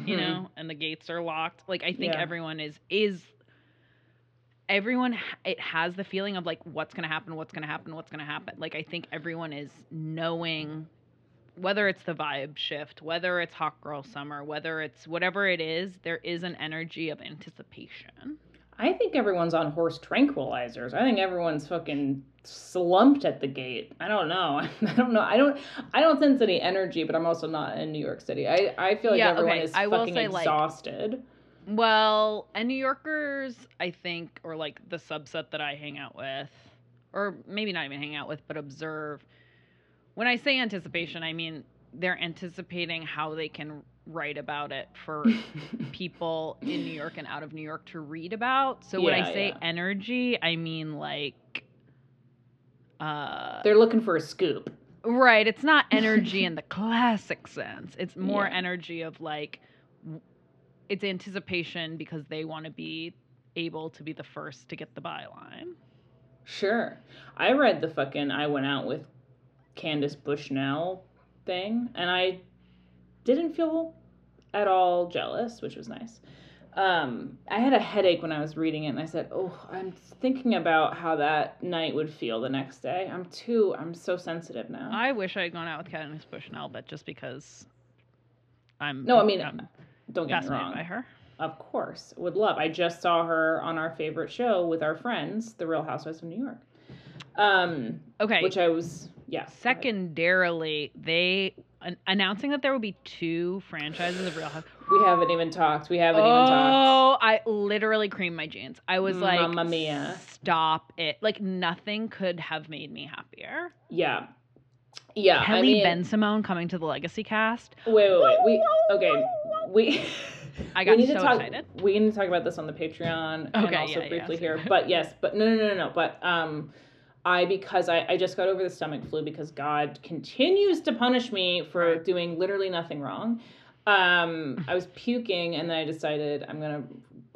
you Mhm. know, and the gates are locked. Like I think Yeah. everyone is is everyone it has the feeling of like what's going to happen, what's going to happen, what's going to happen. Like I think everyone is knowing whether it's the vibe shift, whether it's hot girl summer, whether it's whatever it is, there is an energy of anticipation. I think everyone's on horse tranquilizers. I think everyone's fucking slumped at the gate. I don't know. I don't know. I don't. I don't sense any energy, but I'm also not in New York City. I I feel like Yeah, everyone okay, is I fucking say, like- exhausted. Well, and New Yorkers, I think, or like the subset that I hang out with, or maybe not even hang out with, but observe. When I say anticipation, I mean they're anticipating how they can write about it for people in New York and out of New York to read about. So when I say yeah. energy, I mean like uh They're looking for a scoop. right, it's not energy in the classic sense. It's more Yeah. energy of like it's anticipation because they want to be able to be the first to get the byline. Sure. I read the fucking I went out with Candace Bushnell thing, and I didn't feel at all jealous, which was nice. Um, I had a headache when I was reading it, and I said, "Oh, I'm thinking about how that night would feel the next day." I'm too. I'm so sensitive now. I wish I had gone out with Candace Bushnell, but just because I'm No, I mean, I'm Don't get me wrong. by her. Of course, would love. I just saw her on our favorite show with our friends, The Real Housewives of New York. Um, Okay. which I was, yeah. Secondarily, they an- announcing that there will be two franchises of Real Housewives. We haven't even talked. We haven't even talked. Oh, I literally creamed my jeans. I was like, Mamma mia. stop it! Like nothing could have made me happier. Yeah. Yeah. Kelly I mean, Ben Simone coming to the Legacy cast. Wait, wait, wait. We okay. We. I we got need so to talk, excited. We need to talk about this on the Patreon and Okay, also yeah, yeah, briefly same. here. But yes, but no, no, no, no. But um, I because I I just got over the stomach flu because God continues to punish me for doing literally nothing wrong. Um, I was puking and then I decided I'm gonna.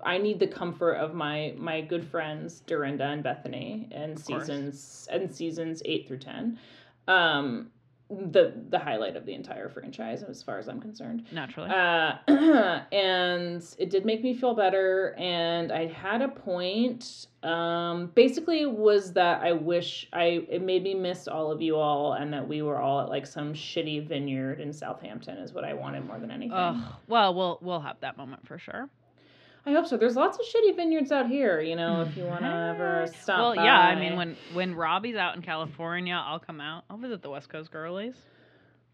I need the comfort of my my good friends Dorinda and Bethenny and seasons and seasons eight through ten. Um, the the highlight of the entire franchise as far as I'm concerned. Naturally. Uh, and it did make me feel better. And I had a point. Um, basically, was that I wish I it made me miss all of you all, and that we were all at like some shitty vineyard in Southampton is what I wanted more than anything. Ugh. Well, we'll we'll have that moment for sure. I hope so. There's lots of shitty vineyards out here. You know, if you want to ever stop. Well, yeah. I mean, when when Robbie's out in California, I'll come out. I'll visit the West Coast girlies.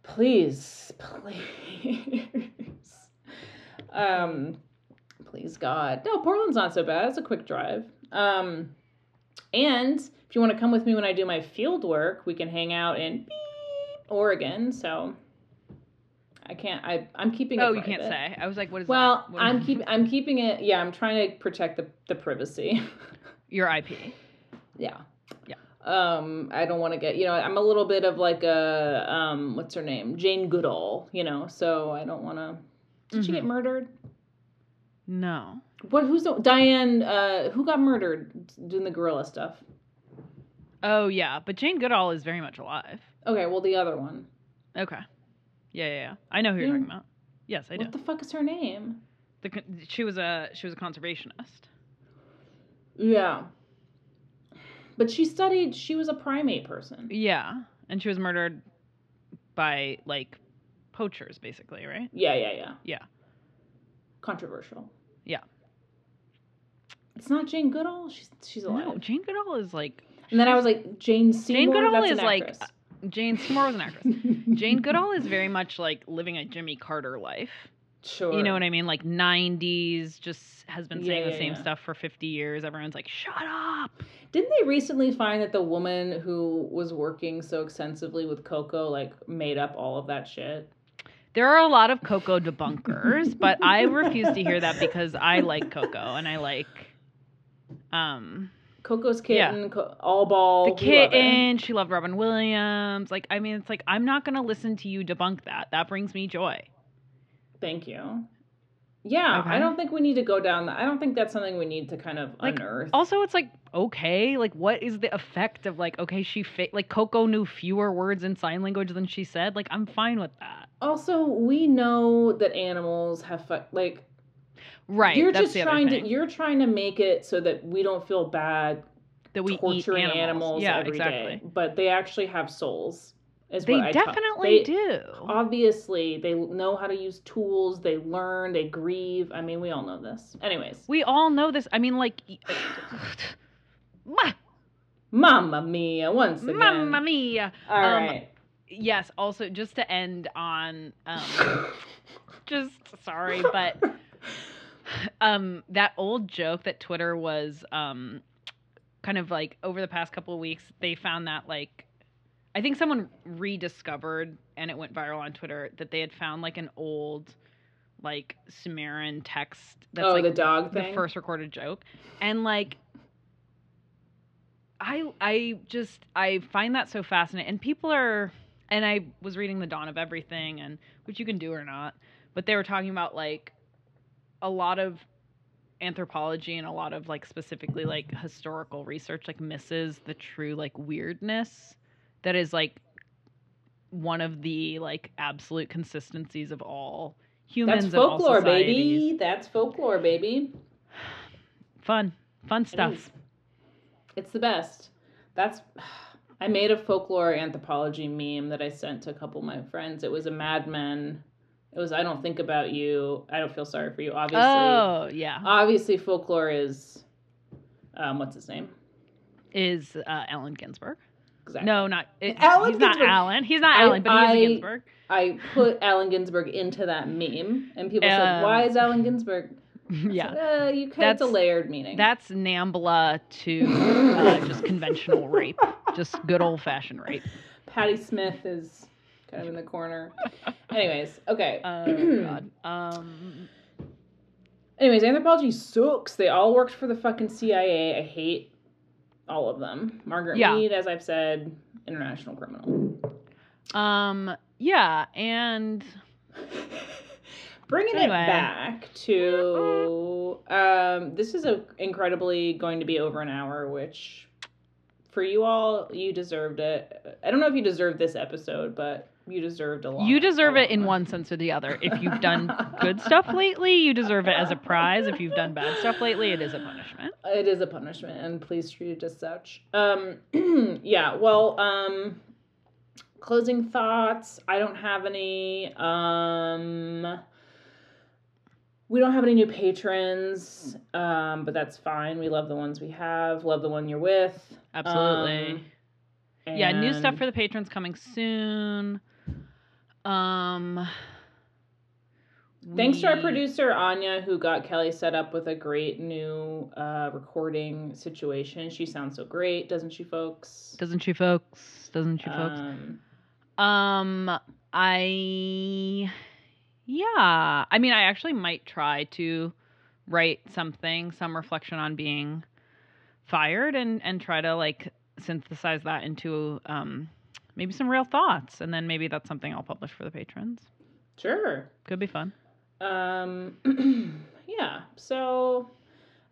please, please. Um, please God. No, Portland's not so bad. It's a quick drive. Um, and if you want to come with me when I do my field work, we can hang out in beep, Oregon. So I can't. I I'm keeping. Oh, it you can't say. I was like, what is Well, that? What I'm is- keep I'm keeping it. Yeah, I'm trying to protect the the privacy. your IP. yeah. Yeah. Um, I don't want to get you know I'm a little bit of like a um what's her name Jane Goodall you know so I don't want to. Did she get Mhm. murdered? No. What? Who's the Dian? Uh, who got murdered doing the gorilla stuff? Oh yeah, but Jane Goodall is very much alive. Okay, well the other one. Okay. Yeah, yeah, yeah. I know who you're Yeah. talking about. Yes, I do. what the fuck is her name? The, she was a she was a conservationist. Yeah. But she studied. She was a primate person. Yeah, and she was murdered by like poachers, basically, right? Yeah, yeah, yeah. Yeah. Controversial. Yeah. It's not Jane Goodall. She's she's alive. No, Jane Goodall is like. and then I was like Jane Seymour. Goodall that's is like-. Jane Seymour was an actress. Jane Goodall is very much like living a Jimmy Carter life. Sure. You know what I mean? Like 90s, just has been saying Yeah, the yeah, same yeah. stuff for 50 years. Everyone's like, shut up. Didn't they recently find that the woman who was working so extensively with Koko like made up all of that shit? There are a lot of Koko debunkers, but I refuse to hear that because I like Koko and I like um Koko's Yeah. kitten, co- all ball. the we love kitten. She loved Robin Williams. Like, I mean, it's like I'm not gonna listen to you debunk that. That brings me joy. Thank you. Yeah, I don't think we need to go down that. I don't think that's something we need to kind of Like, unearth. Also, it's like okay, like what is the effect of like okay, she fa- like Koko knew fewer words in sign language than she said. Like, I'm fine with that. also, we know that animals have like Right. you're just trying to you're trying to make it so that we don't feel bad that we torturing eat animals. yeah, every day. exactly. But they actually have souls. Is They what I ta- definitely they- do. Obviously, they know how to use tools. They learn. They grieve. I mean, we all know this. Anyways, We all know this. I mean, like, Mamma mia! Once again, Mamma mia. All Um, right. Yes. Also, just to end on, um, just sorry, but um, that old joke that Twitter was um, kind of like over the past couple of weeks, they found that like. I think someone rediscovered and it went viral on Twitter that they had found like an old like Sumerian text that's oh, like the dog the thing. first recorded joke and like i i just i find that so fascinating and people are and i was reading the dawn of everything and which you can do or not but they were talking about like a lot of anthropology and a lot of like specifically like historical research like misses the true like weirdness that is like one of the like absolute consistencies of all humans That's folklore, baby. That's folklore, baby. Fun, fun stuff. is. It's the best. That's. I made a folklore anthropology meme that I sent to a couple of my friends. It was a Mad Men. It was I don't think about you. I don't feel sorry for you. Obviously, Oh yeah, obviously folklore is. Um, what's his name? is uh, Allen Ginsberg? Exactly. No, not it, Allen He's not. Allen. He's not I- Allen, but he is Ginsberg. I put Allen Ginsberg into that meme, and people said, Um, "Why is Allen Ginsberg?" I yeah, said, uh, you can, it's a layered meaning. that's Nambla to uh, just conventional rape, just good old fashioned rape. Patti Smith is kind of in the corner. Anyways, okay. Oh god. Um, Anyways, anthropology sucks. They all worked for the fucking CIA. I hate all of them. Margaret Yeah. Mead, as I've said, international criminal. um, yeah, and Bringing Anyway. it back to um, this is a incredibly going to be over an hour, which for you all, you deserved it. I don't know if you deserved this episode, but you deserved a lot. you deserve it in one sense or the other. If you've done good stuff lately, you deserve it as a prize. If you've done bad stuff lately, it is a punishment. It is a punishment, and please treat it as such. Um, yeah. Well, um, closing thoughts. I don't have any. Um, we don't have any new patrons, um, but that's fine. We love the ones we have. Love the one you're with. Absolutely. Um, yeah, new stuff for the patrons coming soon. Um Thanks to our producer Anya, who got Kelly set up with a great new uh, recording situation. She sounds so great, doesn't she, folks? Doesn't she, folks? Doesn't she, folks? Um, Um, I, yeah. I mean, I actually might try to write something, some reflection on being fired, and and try to like synthesize that into um maybe some real thoughts, and then maybe that's something I'll publish for the patrons. sure. Could be fun. Um, yeah. So,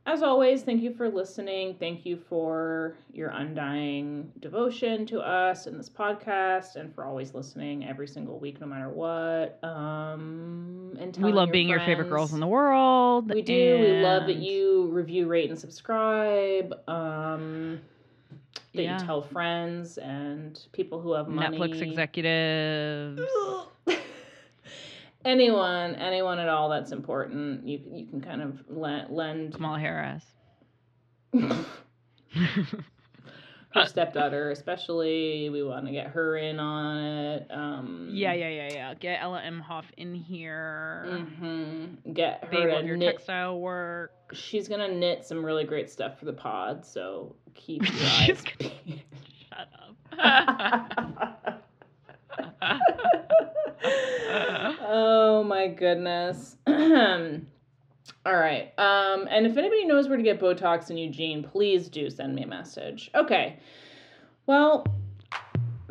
as always, thank you for listening. Thank you for your undying devotion to us and this podcast, and for always listening every single week, no matter what. Um, and we love your being your favorite girls in the world. We do. We love that you review, rate, and subscribe. Um, that Yeah. you tell friends and people who have money. Netflix executives. anyone, anyone at all that's important, you you can kind of lend, lend Kamala Harris. her stepdaughter, especially. We want to get her in on it. Um, yeah, yeah, yeah, yeah. Get Ella Emhoff in here. Mm-hmm. Get her Babe to your knit. textile work. She's gonna knit some really great stuff for the pod, so keep your eyes. gonna- Shut up. oh my goodness. All right. Um, and if anybody knows where to get Botox in Eugene, please do send me a message. Okay. Well,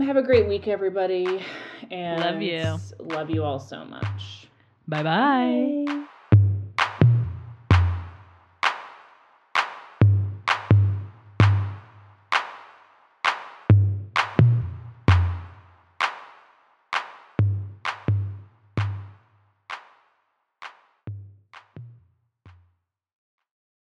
have a great week, everybody. And Love you. Love you all so much. Bye bye. Bye.